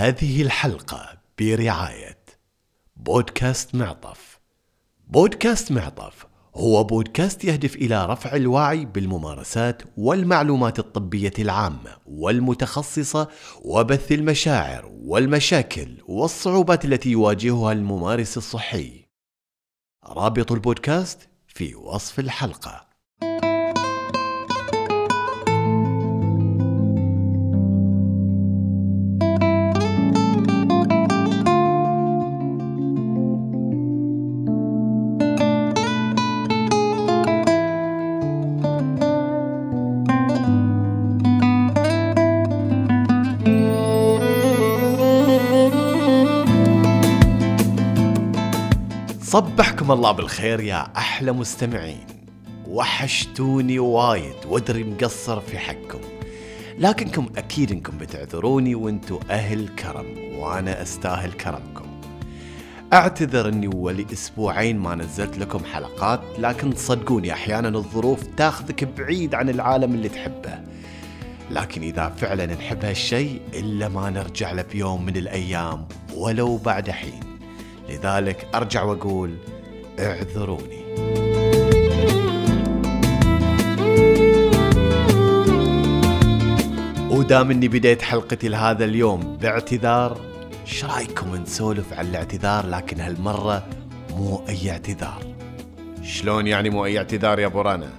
هذه الحلقة برعاية بودكاست معطف. بودكاست معطف هو بودكاست يهدف إلى رفع الوعي بالممارسات والمعلومات الطبية العامة والمتخصصة وبث المشاعر والمشاكل والصعوبات التي يواجهها الممارس الصحي. رابط البودكاست في وصف الحلقة صبحكم الله بالخير يا أحلى مستمعين. وحشتوني وايد وادري مقصر في حقكم. لكنكم أكيد إنكم بتعذروني وإنتو أهل كرم وأنا أستاهل كرمكم. أعتذر إني ولي أسبوعين ما نزلت لكم حلقات لكن صدقوني أحيانا الظروف تاخذك بعيد عن العالم اللي تحبه. لكن إذا فعلا نحب هالشيء إلا ما نرجع له بيوم من الأيام ولو بعد حين. لذلك أرجع وأقول اعذروني. ودام اني بديت حلقتي لهذا اليوم باعتذار. إيش رأيكم نسولف عن الاعتذار؟ لكن هالمرة مو أي اعتذار. شلون يعني مو أي اعتذار يا أبو رنا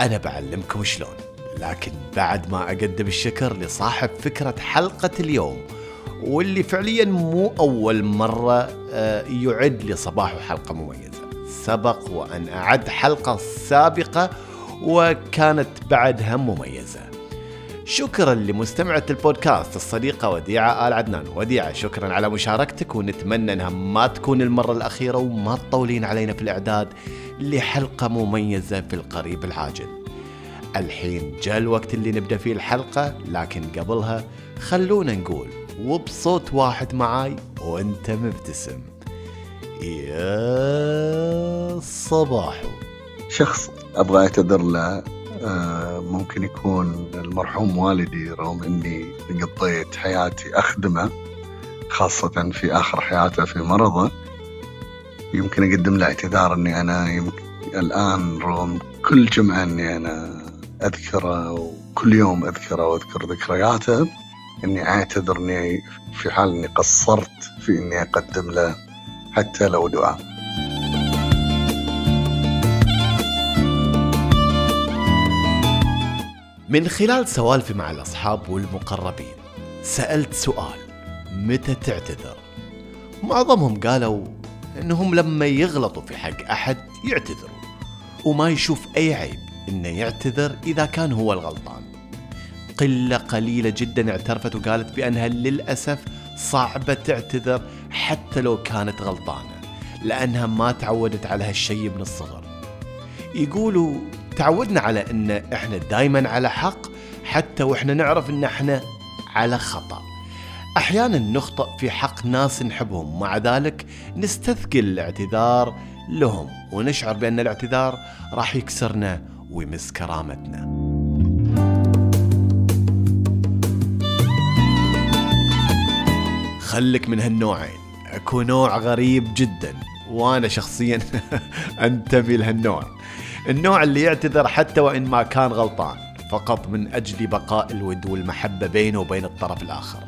أنا بعلمكم شلون لكن بعد ما أقدم الشكر لصاحب فكرة حلقة اليوم واللي فعليا مو أول مرة آه، يعد لصباح حلقة مميزة. سبق وأن أعد حلقة سابقة وكانت بعدها مميزة. شكرا لمستمعة البودكاست الصديقة وديعة آل عدنان. وديعة شكرا على مشاركتك ونتمنى أنها ما تكون المرة الأخيرة وما تطولين علينا في الإعداد لحلقة مميزة في القريب العاجل. الحين جاء الوقت اللي نبدأ فيه الحلقة لكن قبلها خلونا نقول وبصوت واحد معاي وانت مبتسم. يا صباحو شخص أبغى أعتذر له آه، ممكن يكون المرحوم والدي رغم إني قضيت حياتي أخدمه خاصة في آخر حياته في مرضه. يمكن أقدم له اعتذار إني أنا يمكن الآن رغم كل جمعة إني أنا أذكره وكل يوم أذكره وأذكر ذكرياته. إني أعتذر إني في حال إني قصرت في إني أقدم له حتى لو دعاء. من خلال سوالفي مع الأصحاب والمقربين سألت سؤال متى تعتذر؟ معظمهم قالوا إنهم لما يغلطوا في حق أحد يعتذروا وما يشوف أي عيب إنه يعتذر إذا كان هو الغلطان. قلة قليلة جدا اعترفت وقالت بأنها للأسف صعبة تعتذر حتى لو كانت غلطانة لأنها ما تعودت على هالشيء من الصغر. يقولوا تعودنا على أن إحنا دايما على حق حتى وإحنا نعرف أن إحنا على خطأ. أحيانا نخطأ في حق ناس نحبهم مع ذلك نستثقل الاعتذار لهم ونشعر بأن الاعتذار راح يكسرنا ويمس كرامتنا. خلك من هالنوعين. أكو نوع غريب جدا وأنا شخصيا أنتمي لهالنوع. النوع اللي يعتذر حتى وإن ما كان غلطان فقط من أجل بقاء الود والمحبة بينه وبين الطرف الآخر.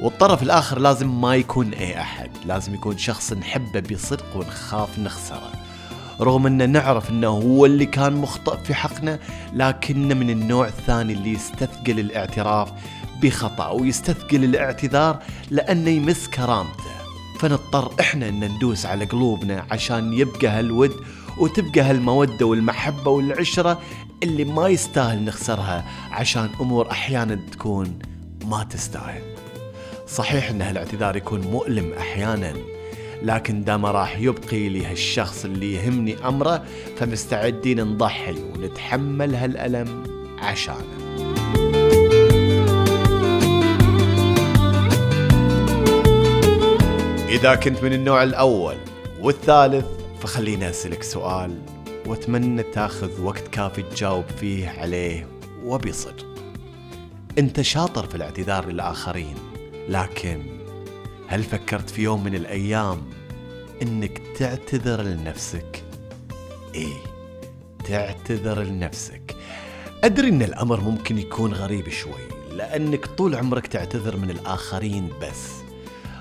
والطرف الآخر لازم ما يكون اي أحد لازم يكون شخص نحبه بصدق ونخاف نخسره. رغم أن نعرف أنه هو اللي كان مخطئ في حقنا لكنه من النوع الثاني اللي يستثقل الاعتراف بخطأ ويستثقل الاعتذار لأنه يمس كرامته. فنضطر إحنا إن ندوس على قلوبنا عشان يبقى هالود وتبقى هالمودة والمحبة والعشرة اللي ما يستاهل نخسرها عشان أمور أحيانا تكون ما تستاهل. صحيح أن هالاعتذار يكون مؤلم أحيانا لكن دام راح يبقي لي هالشخص اللي يهمني أمره فمستعدين نضحي ونتحمل هالألم عشانه. إذا كنت من النوع الأول والثالث فخليني أسألك سؤال وأتمنى تاخذ وقت كافي تجاوب فيه عليه وبصدق. أنت شاطر في الاعتذار للآخرين لكن هل فكرت في يوم من الأيام إنك تعتذر لنفسك؟ إيه تعتذر لنفسك. أدري إن الأمر ممكن يكون غريب شوي لأنك طول عمرك تعتذر من الآخرين بس.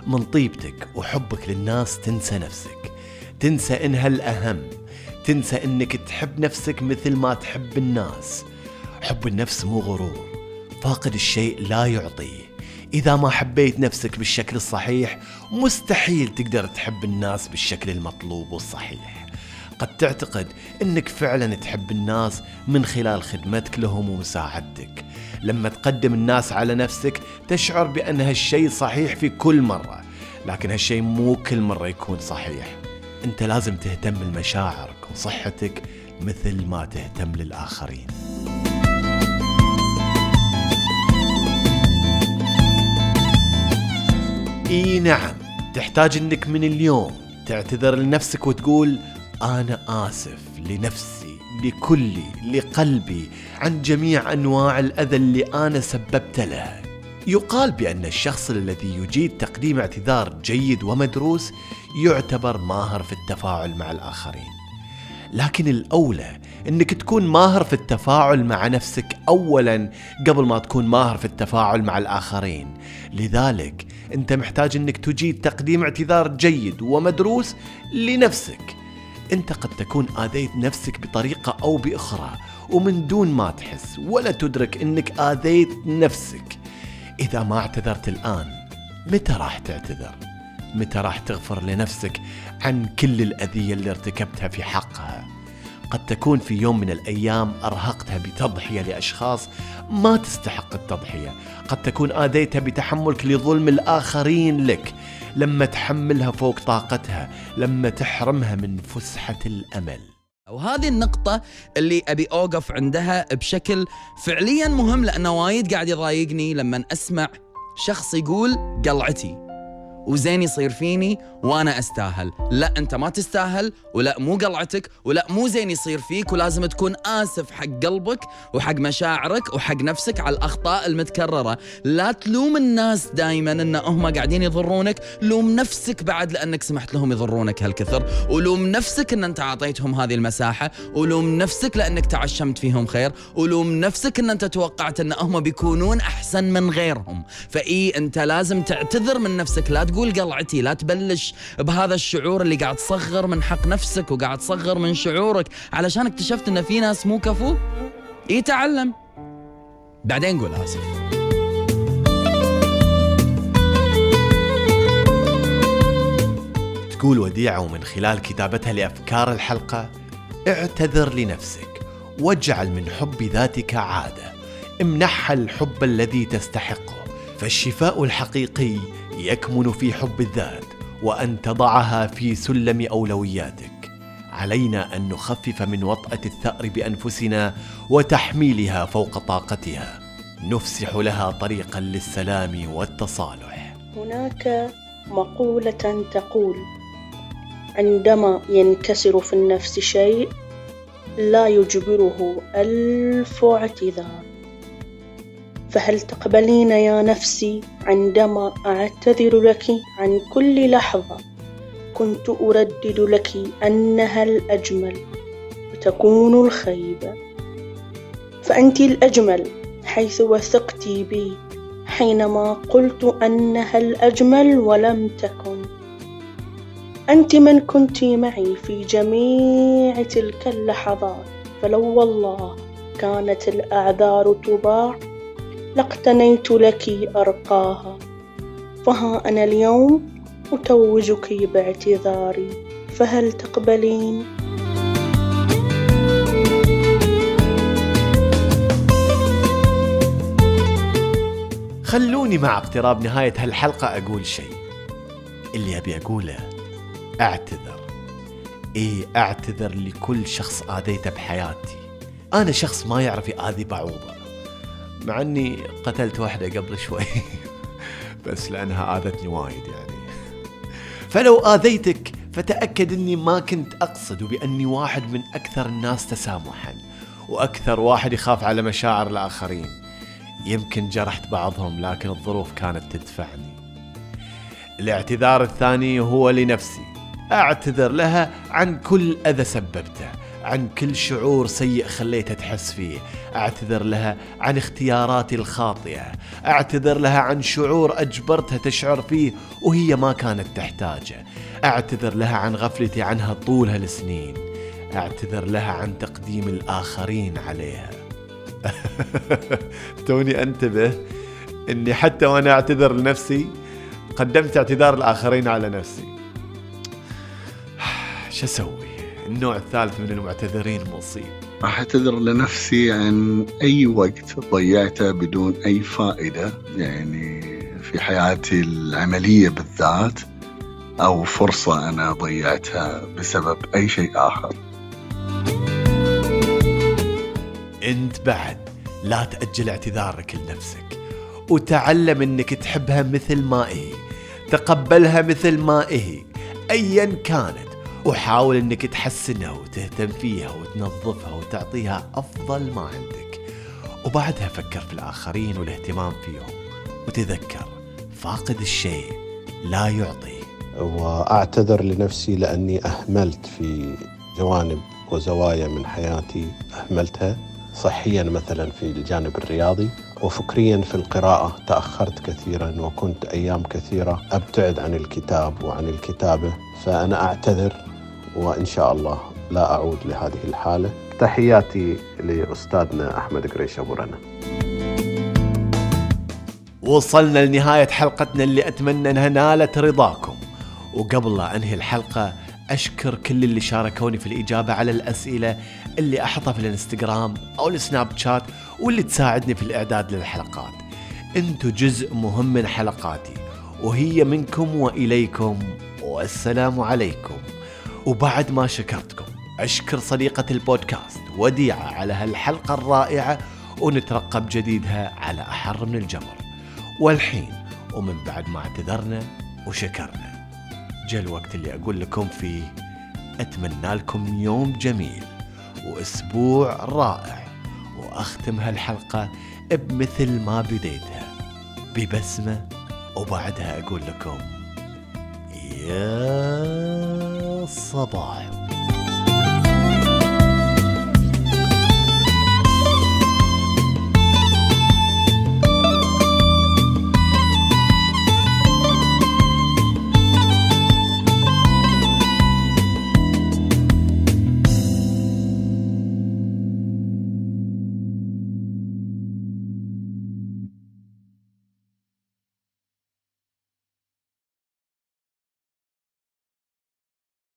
من طيبتك وحبك للناس تنسى نفسك. تنسى إنها الأهم تنسى إنك تحب نفسك مثل ما تحب الناس. حب النفس مو غرور فاقد الشيء لا يعطيه. إذا ما حبيت نفسك بالشكل الصحيح مستحيل تقدر تحب الناس بالشكل المطلوب والصحيح. قد تعتقد إنك فعلا تحب الناس من خلال خدمتك لهم ومساعدتك. لما تقدم الناس على نفسك تشعر بأن هالشيء صحيح في كل مرة لكن هالشيء مو كل مرة يكون صحيح. أنت لازم تهتم لمشاعرك وصحتك مثل ما تهتم للآخرين. إي نعم تحتاج إنك من اليوم تعتذر لنفسك وتقول أنا آسف لنفسي لكلي لقلبي عن جميع أنواع الأذى اللي أنا سببت له. يقال بأن الشخص الذي يجيد تقديم اعتذار جيد ومدروس يعتبر ماهر في التفاعل مع الآخرين. لكن الأولى إنك تكون ماهر في التفاعل مع نفسك اولا قبل ما تكون ماهر في التفاعل مع الآخرين. لذلك أنت محتاج إنك تجيد تقديم اعتذار جيد ومدروس لنفسك. أنت قد تكون آذيت نفسك بطريقة أو بأخرى ومن دون ما تحس ولا تدرك أنك آذيت نفسك. إذا ما اعتذرت الآن متى راح تعتذر؟ متى راح تغفر لنفسك عن كل الأذية اللي ارتكبتها في حقها؟ قد تكون في يوم من الأيام أرهقتها بتضحية لأشخاص ما تستحق التضحية، قد تكون آذيتها بتحملك لظلم الآخرين لك، لما تحملها فوق طاقتها، لما تحرمها من فسحة الأمل. وهذه النقطة اللي أبي أوقف عندها بشكل فعليا مهم لأنه وايد قاعد يضايقني لما أسمع شخص يقول قلعتي. وزين يصير فيني وأنا أستاهل. لا أنت ما تستاهل ولا مو قلعتك ولا مو زين يصير فيك ولازم تكون آسف حق قلبك وحق مشاعرك وحق نفسك على الأخطاء المتكررة. لا تلوم الناس دائما إن هم قاعدين يضرونك. لوم نفسك بعد لأنك سمحت لهم يضرونك هالكثر. ولوم نفسك إن أنت أعطيتهم هذه المساحة. ولوم نفسك لأنك تعشمت فيهم خير. ولوم نفسك إن أنت توقعت إن هم بيكونون أحسن من غيرهم. فإي أنت لازم تعتذر من نفسك. لا تقول قلعتي لا تبلش بهذا الشعور اللي قاعد تصغر من حق نفسك وقاعد تصغر من شعورك. علشان اكتشفت إن في ناس مو كفو؟ يتعلم بعدين قول آسف. تقول وديعة ومن خلال كتابتها لأفكار الحلقة اعتذر لنفسك واجعل من حب ذاتك عادة. امنحها الحب الذي تستحقه. فالشفاء الحقيقي يكمن في حب الذات وأن تضعها في سلم أولوياتك. علينا أن نخفف من وطأة الثأر بأنفسنا وتحميلها فوق طاقتها. نفسح لها طريقا للسلام والتصالح. هناك مقولة تقول عندما ينكسر في النفس شيء لا يجبره ألف اعتذار. فهل تقبلين يا نفسي عندما أعتذر لك عن كل لحظة؟ كنت أردد لك أنها الأجمل وتكون الخيبة فأنت الأجمل حيث وثقت بي حينما قلت أنها الأجمل ولم تكن. أنت من كنت معي في جميع تلك اللحظات فلو والله كانت الأعذار تباع لاقتنيت لك أرقاها. فها أنا اليوم أتوجك باعتذاري فهل تقبلين؟ خلوني مع اقتراب نهاية هالحلقة أقول شيء. اللي أبي أقوله أعتذر. إيه أعتذر لكل شخص آذيته بحياتي. أنا شخص ما يعرف يآذي بعوضة. مع إني قتلت واحدة قبل شوي. بس لأنها آذتني وايد يعني. فلو آذيتك فتأكد إني ما كنت أقصد وباني واحد من أكثر الناس تسامحا وأكثر واحد يخاف على مشاعر الآخرين. يمكن جرحت بعضهم لكن الظروف كانت تدفعني. الاعتذار الثاني هو لنفسي. أعتذر لها عن كل أذى سببته. عن كل شعور سيء خليتها تحس فيه. أعتذر لها عن اختياراتي الخاطئة. أعتذر لها عن شعور أجبرتها تشعر فيه وهي ما كانت تحتاجه. أعتذر لها عن غفلتي عنها طول هالسنين. أعتذر لها عن تقديم الآخرين عليها. توني أنتبه إني حتى وأنا أعتذر لنفسي قدمت اعتذار الآخرين على نفسي. شو أسوي؟ النوع الثالث من المعتذرين مصيب راح أعتذر لنفسي عن أي وقت ضيعته بدون أي فائدة يعني في حياتي العملية بالذات أو فرصة أنا ضيعتها بسبب أي شيء آخر. أنت بعد لا تأجل اعتذارك لنفسك وتعلم إنك تحبها مثل ما هي تقبلها مثل ما هي ايا كانت. وحاول إنك تحسنها وتهتم فيها وتنظفها وتعطيها أفضل ما عندك. وبعدها فكر في الآخرين والاهتمام فيهم. وتذكر فاقد الشيء لا يعطي. وأعتذر لنفسي لأني أهملت في جوانب وزوايا من حياتي أهملتها. صحيا مثلا في الجانب الرياضي وفكريا في القراءة. تأخرت كثيرا وكنت أيام كثيرة أبتعد عن الكتاب وعن الكتابة. فأنا أعتذر وإن شاء الله لا أعود لهذه الحالة. تحياتي لأستاذنا أحمد قريش أبو رنا. وصلنا لنهاية حلقتنا اللي أتمنى أنها نالت رضاكم. وقبل لا أنهي الحلقة أشكر كل اللي شاركوني في الإجابة على الأسئلة اللي أحطها في الإنستغرام أو السناب شات واللي تساعدني في الإعداد للحلقات. أنتوا جزء مهم من حلقاتي وهي منكم وإليكم والسلام عليكم. وبعد ما شكرتكم أشكر صديقة البودكاست وديعة على هالحلقة الرائعة ونترقب جديدها على أحر من الجمر. والحين ومن بعد ما اعتذرنا وشكرنا. جاء الوقت اللي أقول لكم فيه أتمنى لكم يوم جميل وأسبوع رائع وأختم هالحلقة بمثل ما بديتها ببسمة وبعدها أقول لكم يا صباح